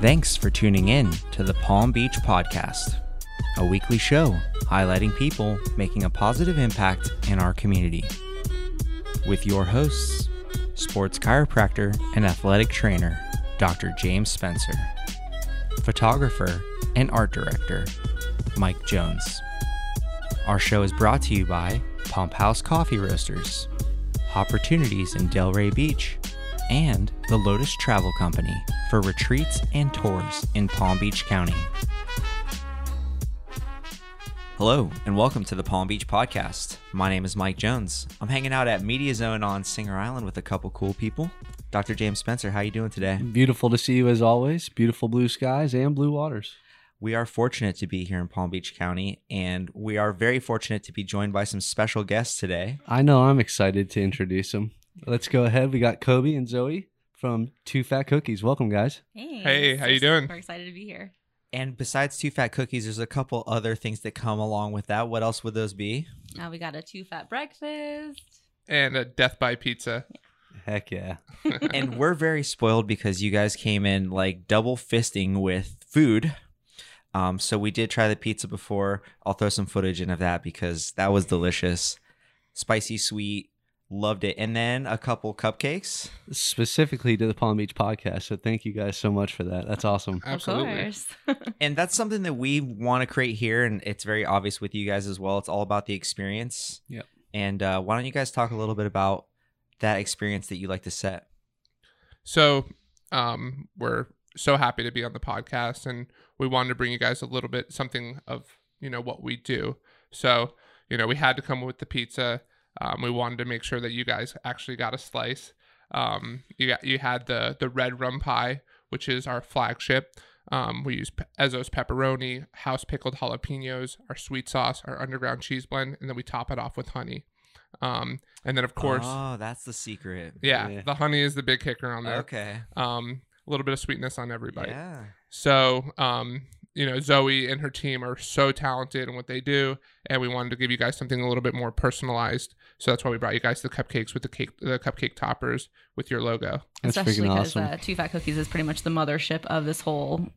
Thanks for tuning in to the Palm Beach Podcast, a weekly show highlighting people making a positive impact in our community. With your hosts, sports chiropractor and athletic trainer, Dr. James Spencer, photographer and art director, Mike Jones. Our show is brought to you by Pump House Coffee Roasters, Hopportunities in Delray Beach, and the Lotus Travel Company for retreats and tours in Palm Beach County. Hello, and welcome to the Palm Beach Podcast. My name is Mike Jones. I'm hanging out at Media Zone on Singer Island with a couple cool people. Dr. James Spencer, how are you doing today? Beautiful to see you as always. Beautiful blue skies and blue waters. We are fortunate to be here in Palm Beach County, and we are very fortunate to be joined by some special guests today. I know I'm excited to introduce them. Let's go ahead. We got Koby and Zoey from Two Fat Cookies. Welcome, guys. Hey, Hey, how you doing? We're excited to be here. And besides two fat cookies, there's a couple other things that come along with that. What else would those be? Now we got a two fat breakfast. and a death by pizza. Heck yeah. and we're very spoiled because you guys came in like double fisting with food. Um, so we did try the pizza before. I'll throw some footage in of that because that was delicious, spicy, sweet. Loved it. And then a couple cupcakes. Specifically to the Palm Beach podcast. So thank you guys so much for that. That's awesome. Absolutely. And that's something that we want to create here, and it's very obvious with you guys as well. It's all about the experience. Yep. And uh, why don't you guys talk a little bit about that experience that you like to set? So, um, we're so happy to be on the podcast, and we wanted to bring you guys a little bit something of you know what we do. So, you know, we had to come with the pizza. Um, we wanted to make sure that you guys actually got a slice. Um, you got you had the the red rum pie, which is our flagship. Um, we use Ezzo's pepperoni, house pickled jalapenos, our sweet sauce, our underground cheese blend, and then we top it off with honey. Um, and then of course, Oh, that's the secret. yeah, Yeah. the honey is the big kicker on there. Okay. Um, a little bit of sweetness on everybody. Yeah. So, um, you know, Zoey and her team are so talented in what they do, and we wanted to give you guys something a little bit more personalized. So that's why we brought you guys the cupcakes with the cake, the cupcake toppers with your logo. That's Especially freaking because awesome. uh, two fat cookies is pretty much the mothership of this whole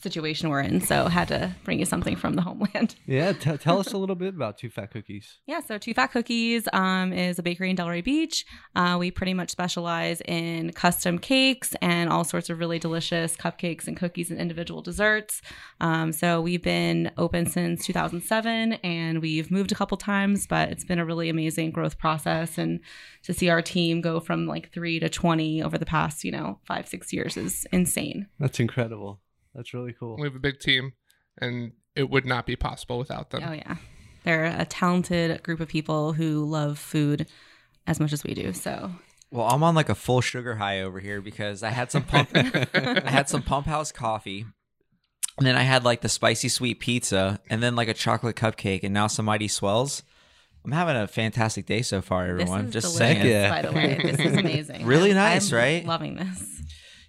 situation we're in. So had to bring you something from the homeland. Yeah, t- tell us a little bit about Two Fat Cookies. Yeah, so Two Fat Cookies um, is a bakery in Delray Beach. Uh, we pretty much specialize in custom cakes and all sorts of really delicious cupcakes and cookies and individual desserts. Um, so we've been open since 2007 and we've moved a couple times, but it's been a really amazing growth process. And to see our team go from like three to 20 over the past, you know, five, six years is insane. That's incredible. That's really cool. We have a big team, and it would not be possible without them. Oh, yeah. They're a talented group of people who love food as much as we do. So Well, I'm on like a full sugar high over here because I had some pump I had some pump house coffee. And then I had like the spicy sweet pizza and then like a chocolate cupcake and now some mighty swells. I'm having a fantastic day so far, everyone. This is Just delicious, saying. Yeah. by the way. This is amazing. Really I'm- nice, I'm right? Loving this.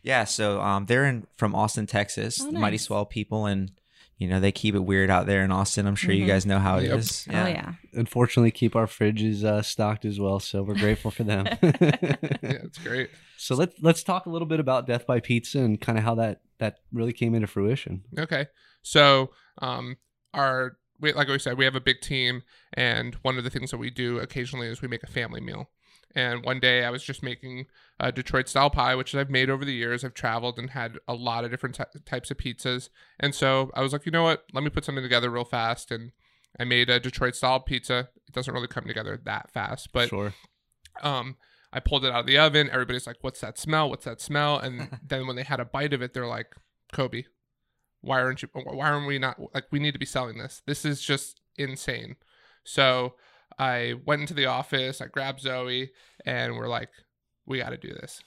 Yeah, so um they're in from Austin, Texas. Oh, the Mighty. Swell people and you know, they keep it weird out there in Austin. I'm sure you Mhm. guys know how it Yep. is. Oh yeah. Unfortunately, keep our fridges uh, stocked as well, so we're grateful for them. Yeah, it's great. so let's let's talk a little bit about Death by Pizza and kind of how that that really came into fruition. Okay. So, um, our we, like we said, we have a big team, and one of the things that we do occasionally is we make a family meal. And one day I was just making a Detroit style pie, which I've made over the years. I've traveled and had a lot of different ty- types of pizzas. And so I was like, you know what? Let me put something together real fast. And I made a Detroit style pizza. It doesn't really come together that fast, but sure. um, I pulled it out of the oven. Everybody's like, "What's that smell? What's that smell?" And then when they had a bite of it, they're like, "Koby, why aren't you? Why aren't we not like? We need to be selling this. This is just insane." So I went into the office. I grabbed Zoey, and we're like, "We got to do this."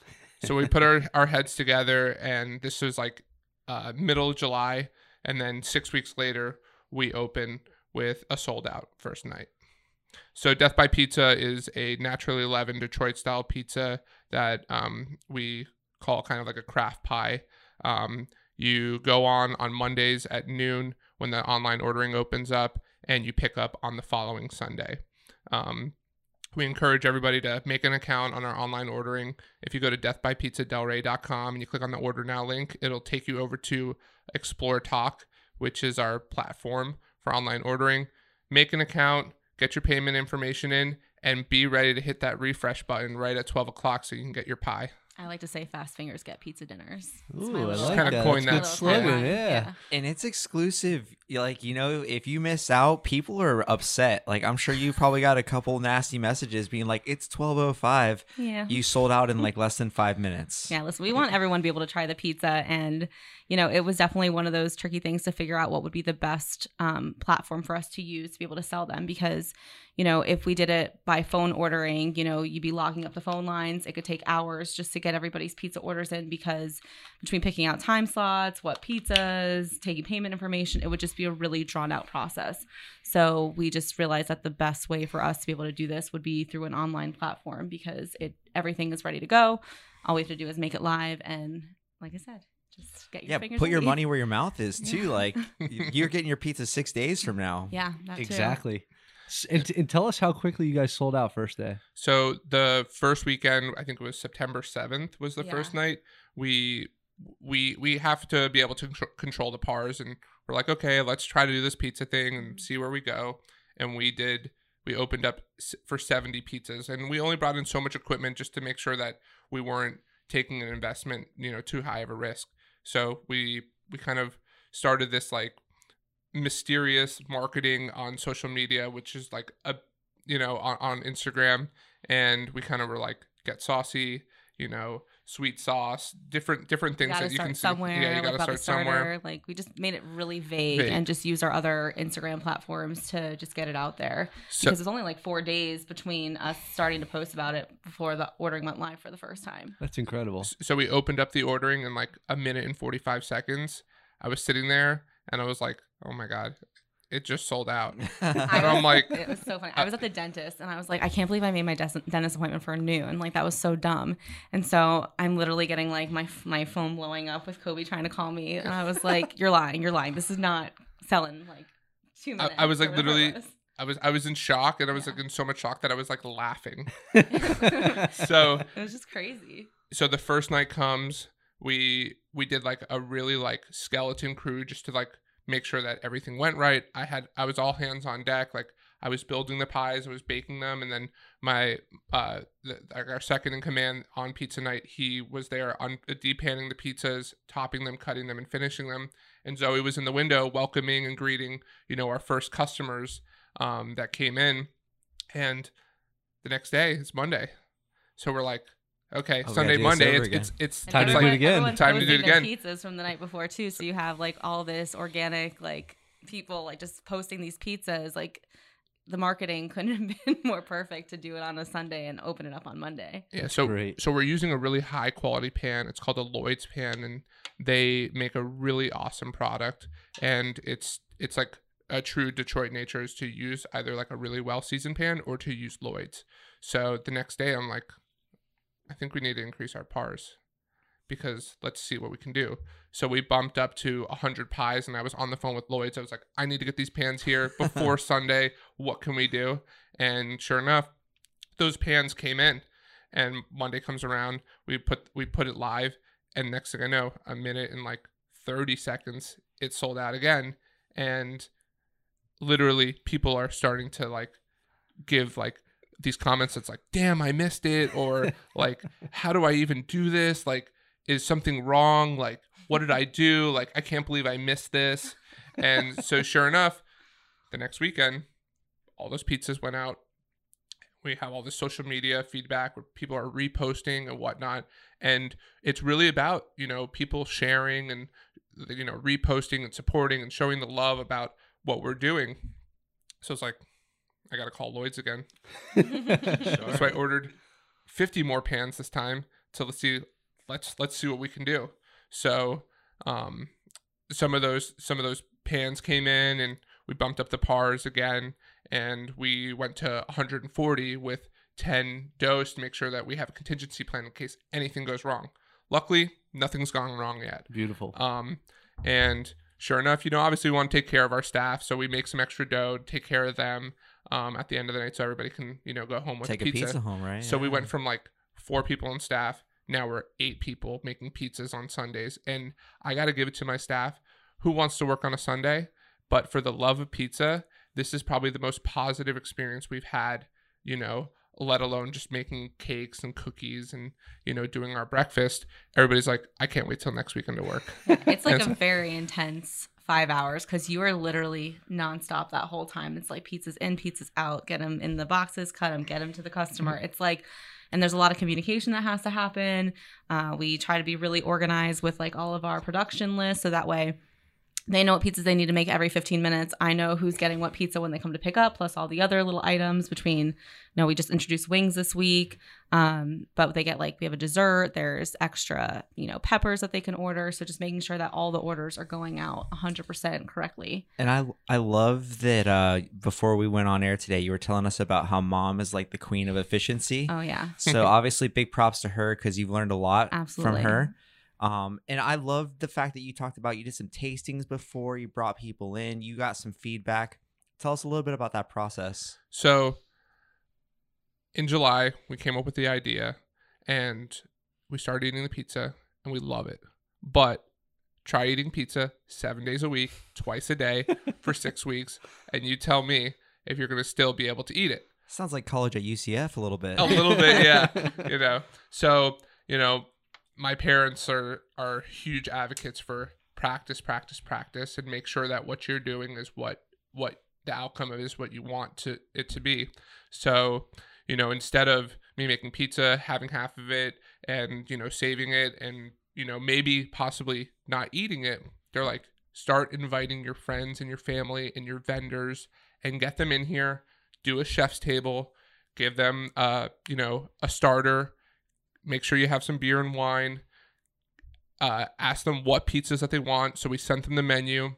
So we put our our heads together, and this was like uh, middle of July, and then six weeks later, we open with a sold out first night. So Death by Pizza is a naturally leavened Detroit style pizza that um, we call kind of like a craft pie. Um, you go on on Mondays at noon when the online ordering opens up, and you pick up on the following Sunday. Um, we encourage everybody to make an account on our online ordering. If you go to deathbypizzadelray.com and you click on the order now link, it'll take you over to Explore Tock, which is our platform for online ordering. Make an account, get your payment information in, and be ready to hit that refresh button right at 12 o'clock so you can get your pie. I like to say fast fingers get pizza dinners. It's Ooh, I little- like kinda that. coined That's a that. good slogan. tagline. Yeah. And it's exclusive. Like, you know, if you miss out, people are upset. Like, I'm sure you probably got a couple nasty messages being like, it's 1205. Yeah. You sold out in like less than five minutes. Yeah, listen, we want everyone to be able to try the pizza. And, you know, it was definitely one of those tricky things to figure out what would be the best um, platform for us to use to be able to sell them. Because, you know, if we did it by phone ordering, you know, you'd be logging up the phone lines. It could take hours just to get everybody's pizza orders in because between picking out time slots, what pizzas, taking payment information, it would just be a really drawn out process. So we just realized that the best way for us to be able to do this would be through an online platform because it everything is ready to go. All we have to do is make it live and like I said, just get your Yeah, fingers put your money where your mouth is too. Yeah. Like, you're getting your pizza six days from now. Yeah. Exactly. S- And, and tell us how quickly you guys sold out first day. So the first weekend, I think it was September 7th was the Yeah. first night. We we we have to be able to control the pars and we're like, okay, let's try to do this pizza thing and see where we go. And we did we opened up for 70 pizzas and we only brought in so much equipment just to make sure that we weren't taking an investment, you know, too high of a risk. So we we kind of started this like mysterious marketing on social media, which is like a you know on, on Instagram, and we kind of were like get saucy, you know, sweet sauce, different different things gotta that you start can see. somewhere. Yeah, you gotta about start the starter. somewhere. Like we just made it really vague, Vague. and just use our other Instagram platforms to just get it out there. So because it's only like four days between us starting to post about it before the ordering went live for the first time. That's incredible. so we opened up the ordering in like a minute and 45 seconds. I was sitting there and I was like, "Oh my god, it just sold out." And I'm like, it was so funny. I uh, was at the dentist and I was like, I can't believe I made my des- dentist appointment for noon. Like that was so dumb. And so I'm literally getting like my my phone blowing up with Koby trying to call me, and I was like, You're lying. You're lying. This is not selling like two I- minutes. I was, like, or whatever it literally- was. I was I was in shock and I was Yeah. like in so much shock that I was like laughing. So it was just crazy. so the first night comes we we did like a really like skeleton crew just to like make sure that everything went right. I had i was all hands on deck like i was building the pies i was baking them and then my uh the, our second in command on pizza night he was there on uh, depanning the pizzas topping them cutting them and finishing them. And zoey was in the window welcoming and greeting you know our first customers um that came in. And the next day it's monday. So we're like okay Oh, sunday gotta do this monday it's, it's it's And Time to it's do it again. Time to do it again. Pizzas from the night before too, so you have like all this organic like people like just posting these pizzas. Like the marketing couldn't have been more perfect to do it on a Sunday and open it up on Monday. Yeah, so great. so we're using a really high quality pan. It's called a Lloyd's pan, and they make a really awesome product. And it's it's like a true Detroit nature is to use either like a really well seasoned pan or to use Lloyd's. So the next day, I'm like, I think we need to increase our pars because let's see what we can do. So we bumped up to 100 pies, and I was on the phone with Lloyd's. I was like, I need to get these pans here before Sunday. What can we do? And sure enough, those pans came in and Monday comes around, we put we put it live, and next thing I know, a minute and like thirty seconds, it sold out again, and literally people are starting to like give like these comments that's like, "Damn, I missed it," or like, "How do I even do this?" Like, is something wrong? Like, what did I do? Like, I can't believe I missed this. And so, sure enough, the next weekend, all those pizzas went out we have all this social media feedback where people are reposting and whatnot and it's really about you know people sharing and you know reposting and supporting and showing the love about what we're doing so it's like i gotta call lloyd's again so i ordered 50 more pans this time so let's see let's let's see what we can do so um some of those some of those pans came in and we bumped up the pars again and we went to 140 with 10 doughs to make sure that we have a contingency plan in case anything goes wrong. Luckily, nothing's gone wrong yet. Beautiful. Um, and sure enough, you know, obviously we want to take care of our staff, so we make some extra dough, take care of them. Um, at the end of the night, so everybody can you know go home with Take a a pizza home, right? So we went from like four people on staff. Now we're eight people making pizzas on Sundays. And I got to give it to my staff who wants to work on a Sunday. But for the love of pizza, this is probably the most positive experience we've had, you know, let alone just making cakes and cookies and, you know, doing our breakfast. Everybody's like, I can't wait till next weekend to work. It's like That's- a very intense five hours because you are literally nonstop that whole time. It's like pizzas in, pizzas out. Get them in the boxes, cut them, get them to the customer. It's like, and there's a lot of communication that has to happen. Uh, we try to be really organized with like all of our production lists, so that way they know what pizzas they need to make every 15 minutes. I know who's getting what pizza when they come to pick up, plus all the other little items between, you know, we just introduced wings this week. Um, but they get like, we have a dessert, there's extra, you know, peppers that they can order. So just making sure that all the orders are going out 100% correctly. And I I love that uh before we went on air today, you were telling us about how mom is like the queen of efficiency. Oh, yeah. so obviously big props to her because you've learned a lot Absolutely. from her. Um, and I love the fact that you talked about you did some tastings before, you brought people in, you got some feedback. Tell us a little bit about that process. So in July, we came up with the idea and we started eating the pizza and we love it. But try eating pizza seven days a week, twice a day for six weeks, and you tell me if you're going to still be able to eat it. Sounds like college at UCF a little bit. A little bit, yeah. You know, so, you know, my parents are, are huge advocates for practice, practice, practice, and make sure that what you're doing is what, what the outcome of is what you want to it to be. So, you know, instead of me making pizza, having half of it and, you know, saving it and, you know, maybe possibly not eating it, they're like, start inviting your friends and your family and your vendors and get them in here, do a chef's table, give them, uh, you know, a starter, make sure you have some beer and wine, uh, ask them what pizzas that they want. So we sent them the menu.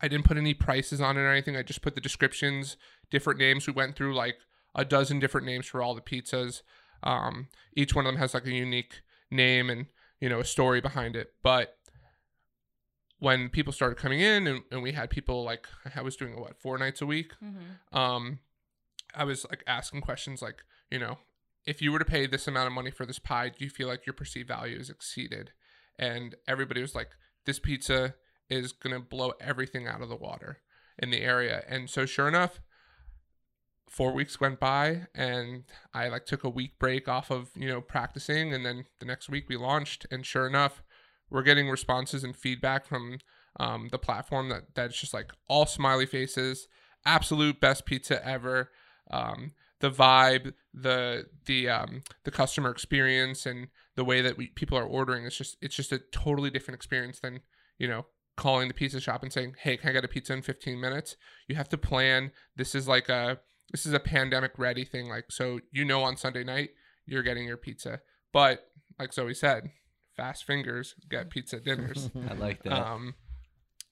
I didn't put any prices on it or anything. I just put the descriptions, different names. We went through like a dozen different names for all the pizzas. Um, each one of them has like a unique name and you know a story behind it. But when people started coming in and, and we had people like I was doing what four nights a week, um, I was like asking questions like you know if you were to pay this amount of money for this pie, do you feel like your perceived value is exceeded? And everybody was like, this pizza is gonna blow everything out of the water in the area. And so sure enough, four weeks went by and I like took a week break off of, you know, practicing and then the next week we launched and sure enough, we're getting responses and feedback from um, the platform that that's just like all smiley faces, absolute best pizza ever. Um, the vibe, the the um, the customer experience, and the way that we, people are ordering It's just it's just a totally different experience than you know calling the pizza shop and saying, "Hey, can I get a pizza in 15 minutes?" You have to plan. This is like a this is a pandemic ready thing. Like so, you know, on Sunday night you're getting your pizza, but like Zoey said, fast fingers get pizza dinners. I like that. Um,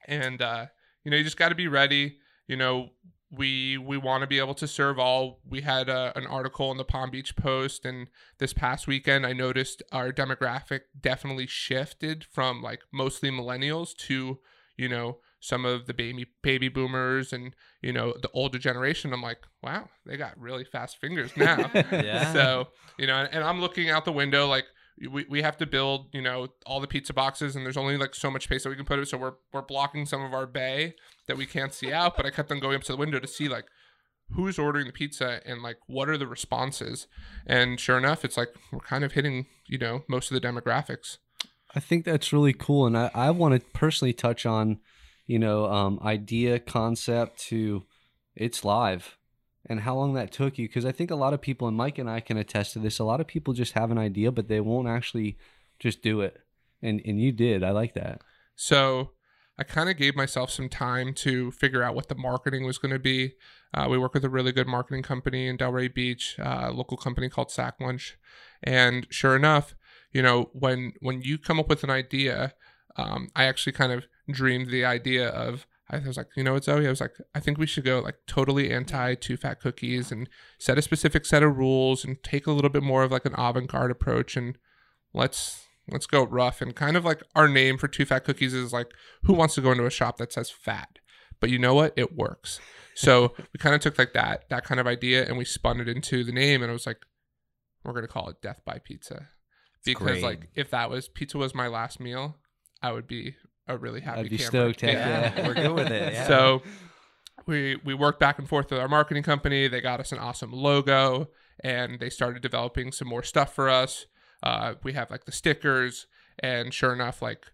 and uh, you know, you just got to be ready. You know, we we want to be able to serve all. We had uh, an article in the Palm Beach Post, and this past weekend, I noticed our demographic definitely shifted from like mostly millennials to you know some of the baby baby boomers and you know the older generation. I'm like, wow, they got really fast fingers now. Yeah. So, you know, and I'm looking out the window like we, we have to build, you know, all the pizza boxes and there's only like so much space that we can put it. So we're we're blocking some of our bay that we can't see out. But I kept on going up to the window to see like who's ordering the pizza and like what are the responses. And sure enough, it's like we're kind of hitting, you know, most of the demographics. I think that's really cool, and I, I want to personally touch on, you know, um, idea concept to it's live, and how long that took you. Because I think a lot of people, and Mike and I can attest to this. A lot of people just have an idea, but they won't actually just do it, and and you did. I like that. So I kind of gave myself some time to figure out what the marketing was going to be. Uh, we work with a really good marketing company in Delray Beach, uh, a local company called Sack Lunch, and sure enough, you know when when you come up with an idea, um, I actually kind of dreamed the idea of. I was like, you know what, Zoey? I was like, I think we should go like totally anti two fat cookies and set a specific set of rules and take a little bit more of like an avant garde approach and let's let's go rough. And kind of like our name for two fat cookies is like who wants to go into a shop that says fat? But you know what? It works. So we kind of took like that that kind of idea and we spun it into the name, and it was like, we're gonna call it Death by Pizza, because like if that was pizza was my last meal, I would be a really happy. I'd be camper. stoked. heck Yeah, yeah. we're good with it, yeah. So we we worked back and forth with our marketing company. They got us an awesome logo, and they started developing some more stuff for us. Uh, we have like the stickers, and sure enough, like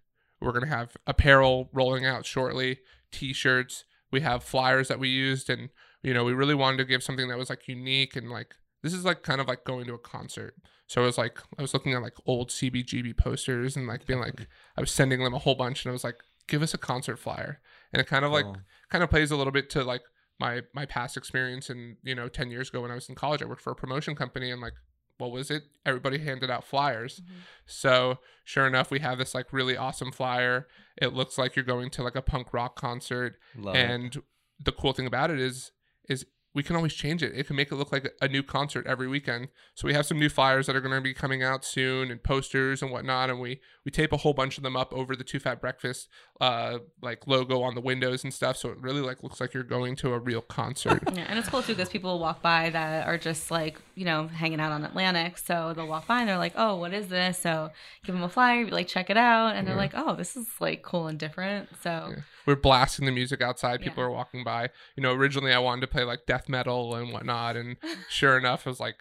we're gonna have apparel rolling out shortly, t-shirts. We have flyers that we used, and you know we really wanted to give something that was like unique and like this is like kind of like going to a concert. So it was like I was looking at like old CBGB posters and like being like I was sending them a whole bunch, and I was like, give us a concert flyer, and it kind of like oh. Cool. kind of plays a little bit to like my my past experience and you know 10 years ago when i was in college. I worked for a promotion company and like what was it? Everybody handed out flyers. Mm-hmm. So sure enough we have this like really awesome flyer. It looks like you're going to like a punk rock concert. Love it. and the cool thing about it is is we can always change it. It can make it look like a new concert every weekend. So we have some new flyers that are going to be coming out soon and posters and whatnot and we we tape a whole bunch of them up over the two fat breakfast uh like logo on the windows and stuff. So it really like looks like you're going to a real concert. Yeah, and it's cool too because people walk by that are just like you know hanging out on Atlantic, so they'll walk by and they're like, "Oh, what is this?" So give them a flyer, be like check it out, and they're like, "Oh, this is like cool and different." So Yeah. we're blasting the music outside people Yeah. are walking by you know originally i wanted to play like death metal and whatnot and sure enough i was like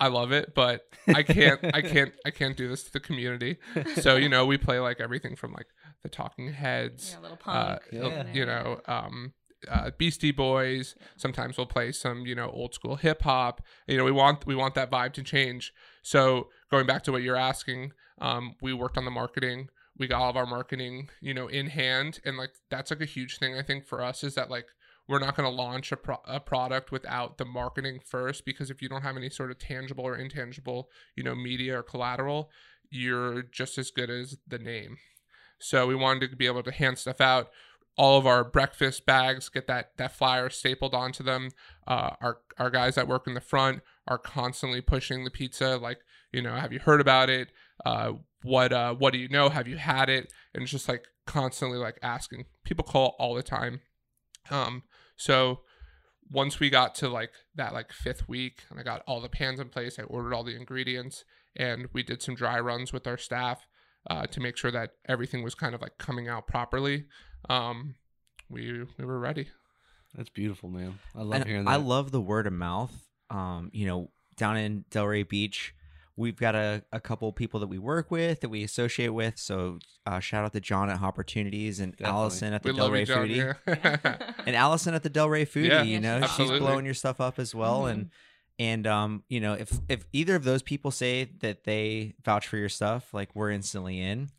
i love it but i can't i can't i can't do this to the community so you know we play like everything from like the talking heads yeah, little uh, punk, Yeah. you know um uh, Beastie Boys. Sometimes we'll play some, you know, old school hip hop. You know, we want we want that vibe to change. So going back to what you're asking, um, we worked on the marketing. We got all of our marketing, you know, in hand, and like that's like a huge thing. I think for us is that like we're not going to launch a, pro- a product without the marketing first because if you don't have any sort of tangible or intangible, you know, media or collateral, you're just as good as the name. So we wanted to be able to hand stuff out all of our breakfast bags get that that flyer stapled onto them. Uh, our our guys that work in the front are constantly pushing the pizza like you know have you heard about it? Uh, what uh, what do you know? Have you had it? And it's just like constantly like asking. People call all the time. Um so once we got to like that like fifth week and i got all the pans in place i ordered all the ingredients and we did some dry runs with our staff uh, to make sure that everything was kind of like coming out properly um we we were ready That's beautiful, man. I love And hearing that. I love the word of mouth. Um, you know, down in Delray Beach, we've got a, a couple people that we work with that we associate with. So uh, shout out to John at Hopportunities and Definitely. Allison at the we love you Delray John Foodie. yeah. And Allison at the Delray Foodie, Yeah. you know, she's she's blowing your stuff up as well. Mhm. And and um, you know, if if either of those people say that they vouch for your stuff, like we're instantly in.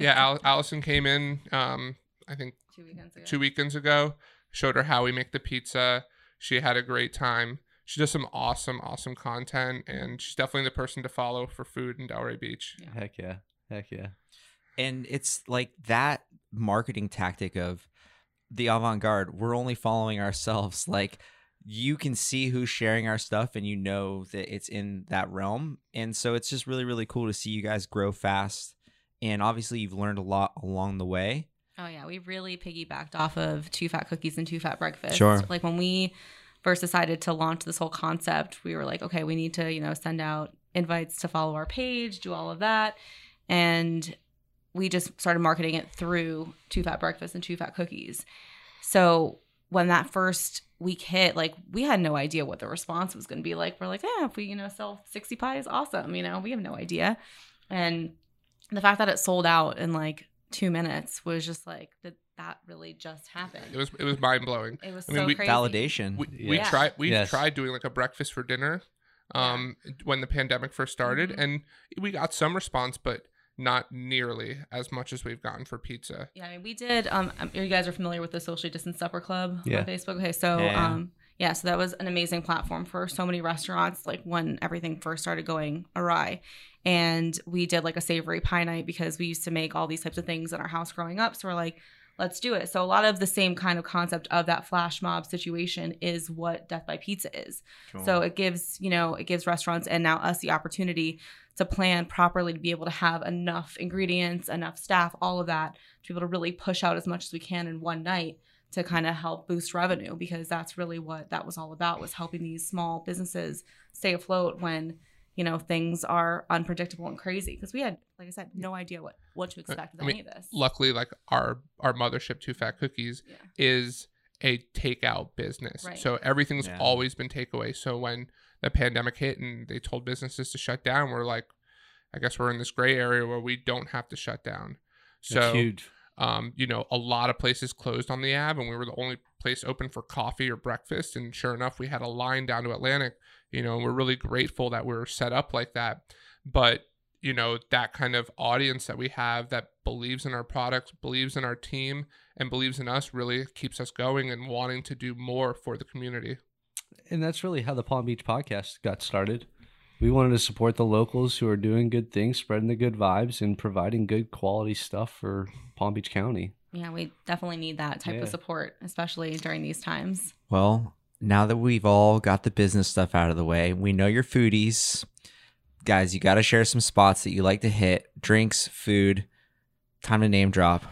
yeah Al- allison came in um i think two weekends ago. two weekends ago showed her how we make the pizza she had a great time she does some awesome awesome content and she's definitely the person to follow for food in delray beach Heck yeah. Heck yeah. And it's like that marketing tactic of the avant-garde. We're only following ourselves. Like you can see who's sharing our stuff and you know that it's in that realm. And so it's just really, really cool to see you guys grow fast. And obviously you've learned a lot along the way. Oh yeah, we really piggybacked off of Two Fat Cookies and Two Fat Breakfast. Sure. Like when we first decided to launch this whole concept, we were like, okay, we need to, you know, send out invites to follow our page, do all of that. And we just started marketing it through Two Fat Breakfast and Two Fat Cookies. So when that first week hit, like we had no idea what the response was going to be like. We're like, yeah, if we, you know, sell 60 pies, awesome. You know, we have no idea. And the fact that it sold out in like two minutes was just like, did that really just happened. it was it was mind-blowing It was I mean, so we- crazy. Validation. we, we Yeah. tried we Yes. tried doing like a breakfast for dinner um when the pandemic first started Mhm. and we got some response but not nearly as much as we've gotten for pizza Yeah, I mean, we did. Um, um, you guys are familiar with the socially distanced supper club Yeah. on Facebook. Okay, so Yeah, yeah. um, yeah, so that was an amazing platform for so many restaurants. Like when everything first started going awry, and we did like a savory pie night because we used to make all these types of things in our house growing up. So we're like, let's do it. So a lot of the same kind of concept of that flash mob situation is what Death by Pizza is. So it gives, you know, it gives restaurants and now us the opportunity to plan properly to be able to have enough ingredients, enough staff, all of that to be able to really push out as much as we can in one night to kind of help boost revenue because that's really what that was all about was helping these small businesses stay afloat when you know things are unpredictable and crazy because we had like i said no idea what what to expect with I mean, any of this luckily like our our mothership two fat cookies Yeah. is a takeout business Right. so everything's Yeah. always been takeaway so when the pandemic hit and they told businesses to shut down we're like i guess we're in this gray area where we don't have to shut down so That's huge. um, you know, a lot of places closed on the Ave, and we were the only place open for coffee or breakfast. And sure enough, we had a line down to Atlantic. You know, we're really grateful that we are set up like that. But you know, that kind of audience that we have that believes in our products, believes in our team, and believes in us really keeps us going and wanting to do more for the community. And that's really how the Palm Beach podcast got started. We wanted to support the locals who are doing good things, spreading the good vibes, and providing good quality stuff for Palm Beach County. Yeah we definitely need that type Yeah. of support especially during these times Well, now that we've all got the business stuff out of the way, we know you're foodies. Guys, you got to share some spots that you like to hit drinks, food. Time to name drop.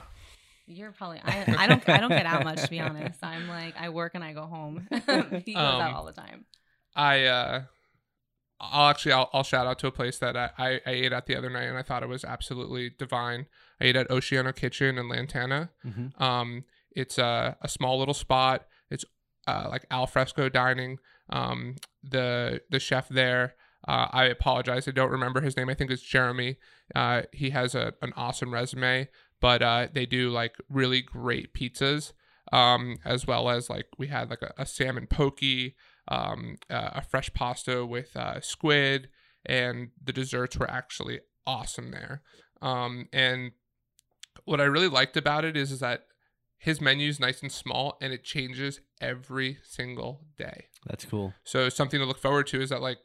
you're probably I, I don't i don't get out much to be honest i'm like i work and i go home he goes out Um, all the time I uh I'll actually I'll, I'll shout out to a place that I, I, I ate at the other night and I thought it was absolutely divine. I ate at Oceano Kitchen in Lantana. Mm-hmm. Um, it's a, a small little spot. It's uh, like al fresco dining. Um, the the chef there, uh, I apologize, I don't remember his name. I think it's Jeremy. Uh, he has a, an awesome resume, but uh, they do like really great pizzas, um, as well as like we had like a, a salmon pokey, um, uh, a fresh pasta with uh, squid, and the desserts were actually awesome there. Um, and what I really liked about it is, is that his menu is nice and small and it changes every single day. That's cool. So something to look forward to is that like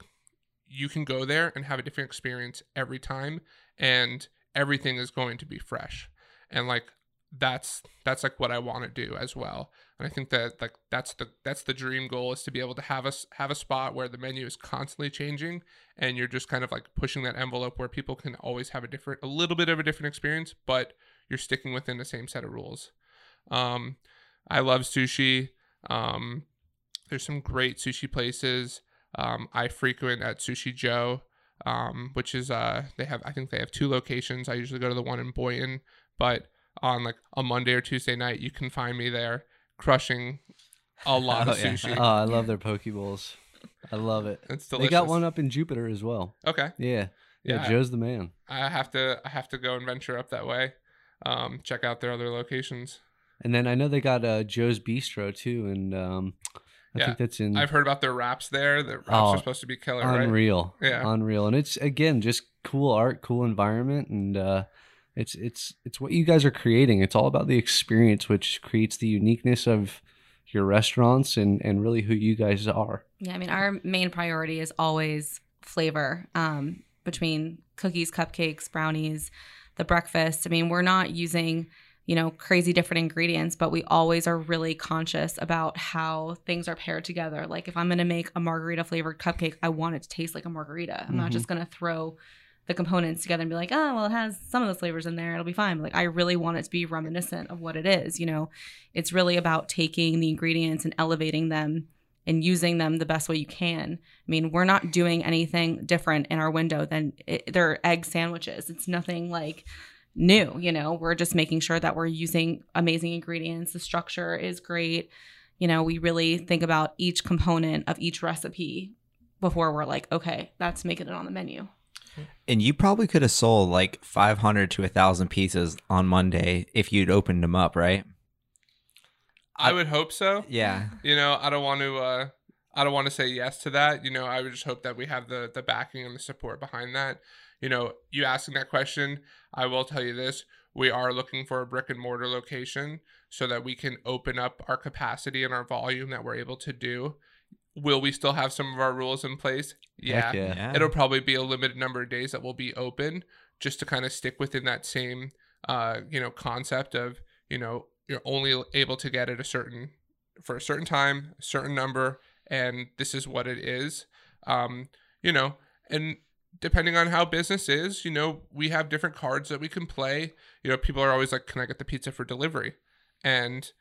you can go there and have a different experience every time and everything is going to be fresh. And like that's that's like what I want to do as well. And I think that like that's the that's the dream goal is to be able to have us have a spot where the menu is constantly changing and you're just kind of like pushing that envelope where people can always have a different a little bit of a different experience, but you're sticking within the same set of rules. Um I love sushi. Um there's some great sushi places. Um, I frequent at Sushi Joe, um, which is uh, they have I think they have two locations. I usually go to the one in Boynton, but on like a Monday or Tuesday night, you can find me there crushing a lot of Oh, yeah. sushi. Oh, I love their poke bowls. I love it. it's They got one up in Jupiter as well. Okay, Yeah. Yeah, Yeah. Joe's the man. I have to I have to go and venture up that way. Um, check out their other locations. And then I know they got uh, Joe's Bistro too, and um, I Yeah. think that's in I've heard about their wraps there. The wraps Oh, are supposed to be killer, right? unreal. Yeah. unreal. And it's again just cool art, cool environment, and uh, it's it's it's what you guys are creating. It's all about the experience, which creates the uniqueness of your restaurants and and really who you guys are. Yeah, I mean, our main priority is always flavor um, between cookies, cupcakes, brownies, the breakfast. I mean, we're not using, you know, crazy different ingredients, but we always are really conscious about how things are paired together. Like if I'm going to make a margarita flavored cupcake, I want it to taste like a margarita. I'm not Mhm. just going to throw the components together and be like, oh, well, it has some of those flavors in there. It'll be fine. Like, I really want it to be reminiscent of what it is. You know, it's really about taking the ingredients and elevating them and using them the best way you can. I mean, we're not doing anything different in our window than it, they're egg sandwiches. It's nothing like new, you know. We're just making sure that we're using amazing ingredients. The structure is great. You know, we really think about each component of each recipe before we're like, okay, that's making it on the menu. And you probably could have sold like 500 to 1,000 pieces on Monday if you'd opened them up, right? I would hope so. Yeah. you know i don't want to uh i don't want to say yes to that you know i would just hope that we have the the backing and the support behind that you know you asking that question i will tell you this we are looking for a brick and mortar location so that we can open up our capacity and our volume that we're able to do will we still have some of our rules in place? Yeah, yeah. Yeah. it'll probably be a limited number of days that will be open just to kind of stick within that same uh you know concept of you know you're only able to get at a certain for a certain time a certain number and this is what it is. Um you know and depending on how business is you know we have different cards that we can play. You know people are always like can i get the pizza for delivery? And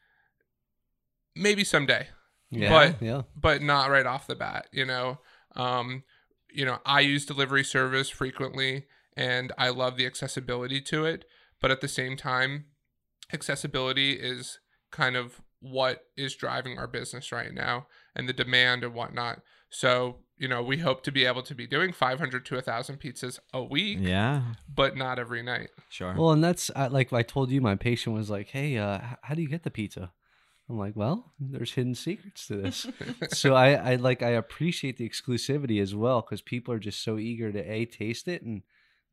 maybe someday, Yeah, But- yeah, but not right off the bat. You know, um, you know, I use delivery service frequently, and I love the accessibility to it. But at the same time, accessibility is kind of what is driving our business right now, and the demand and whatnot. So, you know, we hope to be able to be doing 500 to 1,000 pizzas a week, Yeah, but not every night. sure. Well, and that's like I told you, my patient was like, "Hey, uh, how do you get the pizza?" I'm like, "Well, there's hidden secrets to this." so I, I like I appreciate the exclusivity as well because people are just so eager to a taste it and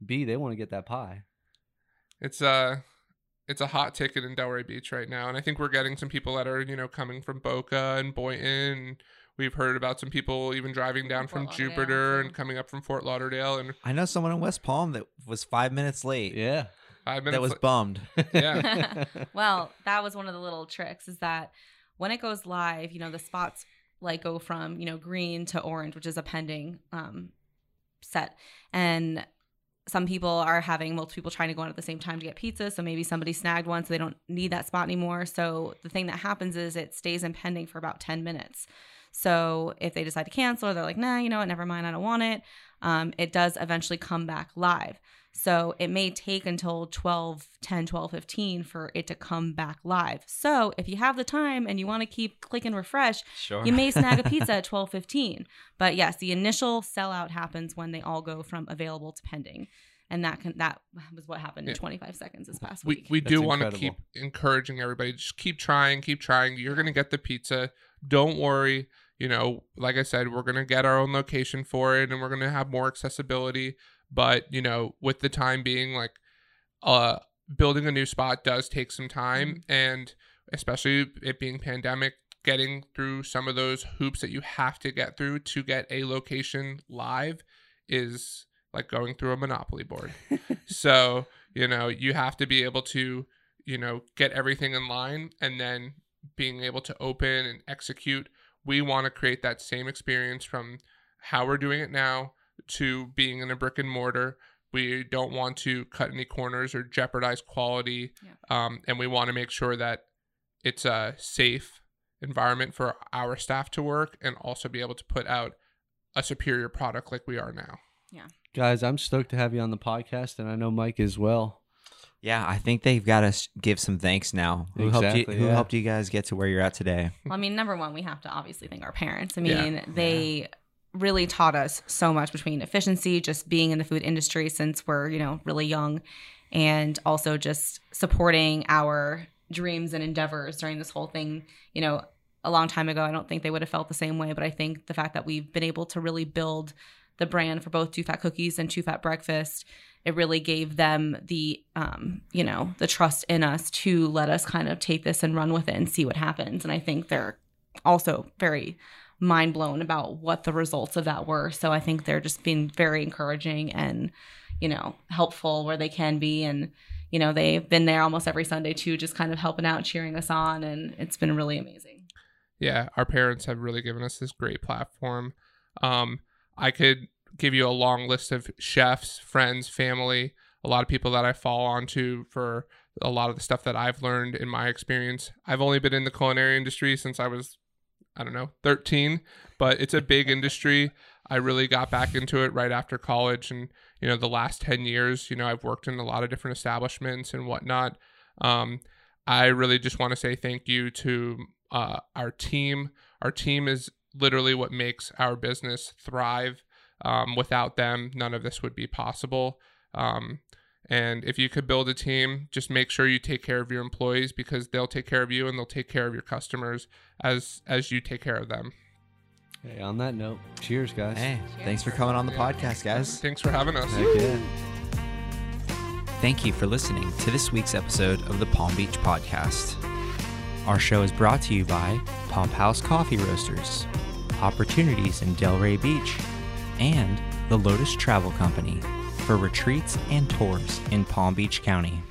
b they want to get that pie. it's a it's a hot ticket in Delray Beach right now, and I think we're getting some people that are you know coming from Boca and Boynton. We've heard about some people even driving down Fort from Lauderdale, Jupiter too. and coming up from Fort Lauderdale, and I know someone in West Palm that was five minutes late. Yeah. Five minutes. that was bummed. Yeah. well, that was one of the little tricks is that when it goes live, you know, the spots like go from, you know, green to orange, which is a pending um set. And some people are having multiple people trying to go on at the same time to get pizza. So maybe somebody snagged one, so they don't need that spot anymore. So the thing that happens is it stays in pending for about 10 minutes. So if they decide to cancel or they're like, nah, you know what, never mind, I don't want it, um, it does eventually come back live. So it may take until 12, 10, 12, 15 for it to come back live. So if you have the time and you want to keep click and refresh, Sure. you may snag a pizza at 12, 15. But yes, the initial sellout happens when they all go from available to pending. And that can that was what happened Yeah. in 25 seconds this past we week. we do want to keep encouraging everybody. Just keep trying, keep trying. You're gonna get the pizza. Don't worry. You know, like I said, we're gonna get our own location for it, and we're gonna have more accessibility. But you know, with the time being, like, uh, building a new spot does take some time, and especially it being pandemic, getting through some of those hoops that you have to get through to get a location live is like going through a monopoly board. so you know you have to be able to you know get everything in line and then being able to open and execute we want to create that same experience from how we're doing it now to being in a brick and mortar we don't want to cut any corners or jeopardize quality um, and we want to make sure that it's a safe environment for our staff to work and also be able to put out a superior product like we are now Yeah. Guys, I'm stoked to have you on the podcast, and I know Mike as well. yeah, I think they've got to give some thanks now. Who helped Exactly, you? Who yeah. helped you guys get to where you're at today? Well, I mean, number one, we have to obviously thank our parents. I Yeah. mean, they really taught us so much between efficiency, just being in the food industry since we're, you know, really young, and also just supporting our dreams and endeavors during this whole thing. You know, a long time ago, I don't think they would have felt the same way, but I think the fact that we've been able to really build the brand for both Two Fat Cookies and Two Fat Breakfast it really gave them the um, you know the trust in us to let us kind of take this and run with it and see what happens and i think they're also very mind blown about what the results of that were so i think they're just being very encouraging and you know helpful where they can be and you know they've been there almost every sunday too just kind of helping out cheering us on and it's been really amazing yeah, our parents have really given us this great platform. Um, I could give you a long list of chefs, friends, family, a lot of people that I fall onto for a lot of the stuff that I've learned in my experience. I've only been in the culinary industry since I was, I don't know, 13, but it's a big industry. I really got back into it right after college. And, you know, the last 10 years, you know, I've worked in a lot of different establishments and whatnot. Um, I really just want to say thank you to uh, our team. Our team is literally what makes our business thrive. Um, without them, none of this would be possible. Um, and if you could build a team, just make sure you take care of your employees because they'll take care of you and they'll take care of your customers as as you take care of them. Hey, on that note, cheers, guys. Hey, thanks for coming on the Yeah. podcast, guys. Thanks for having us. Heck yeah. Thank you for listening to this week's episode of the Palm Beach Podcast. Our show is brought to you by Pump House Coffee Roasters, Hopportunities in Delray Beach, and the Lotus Travel Company for retreats and tours in Palm Beach County.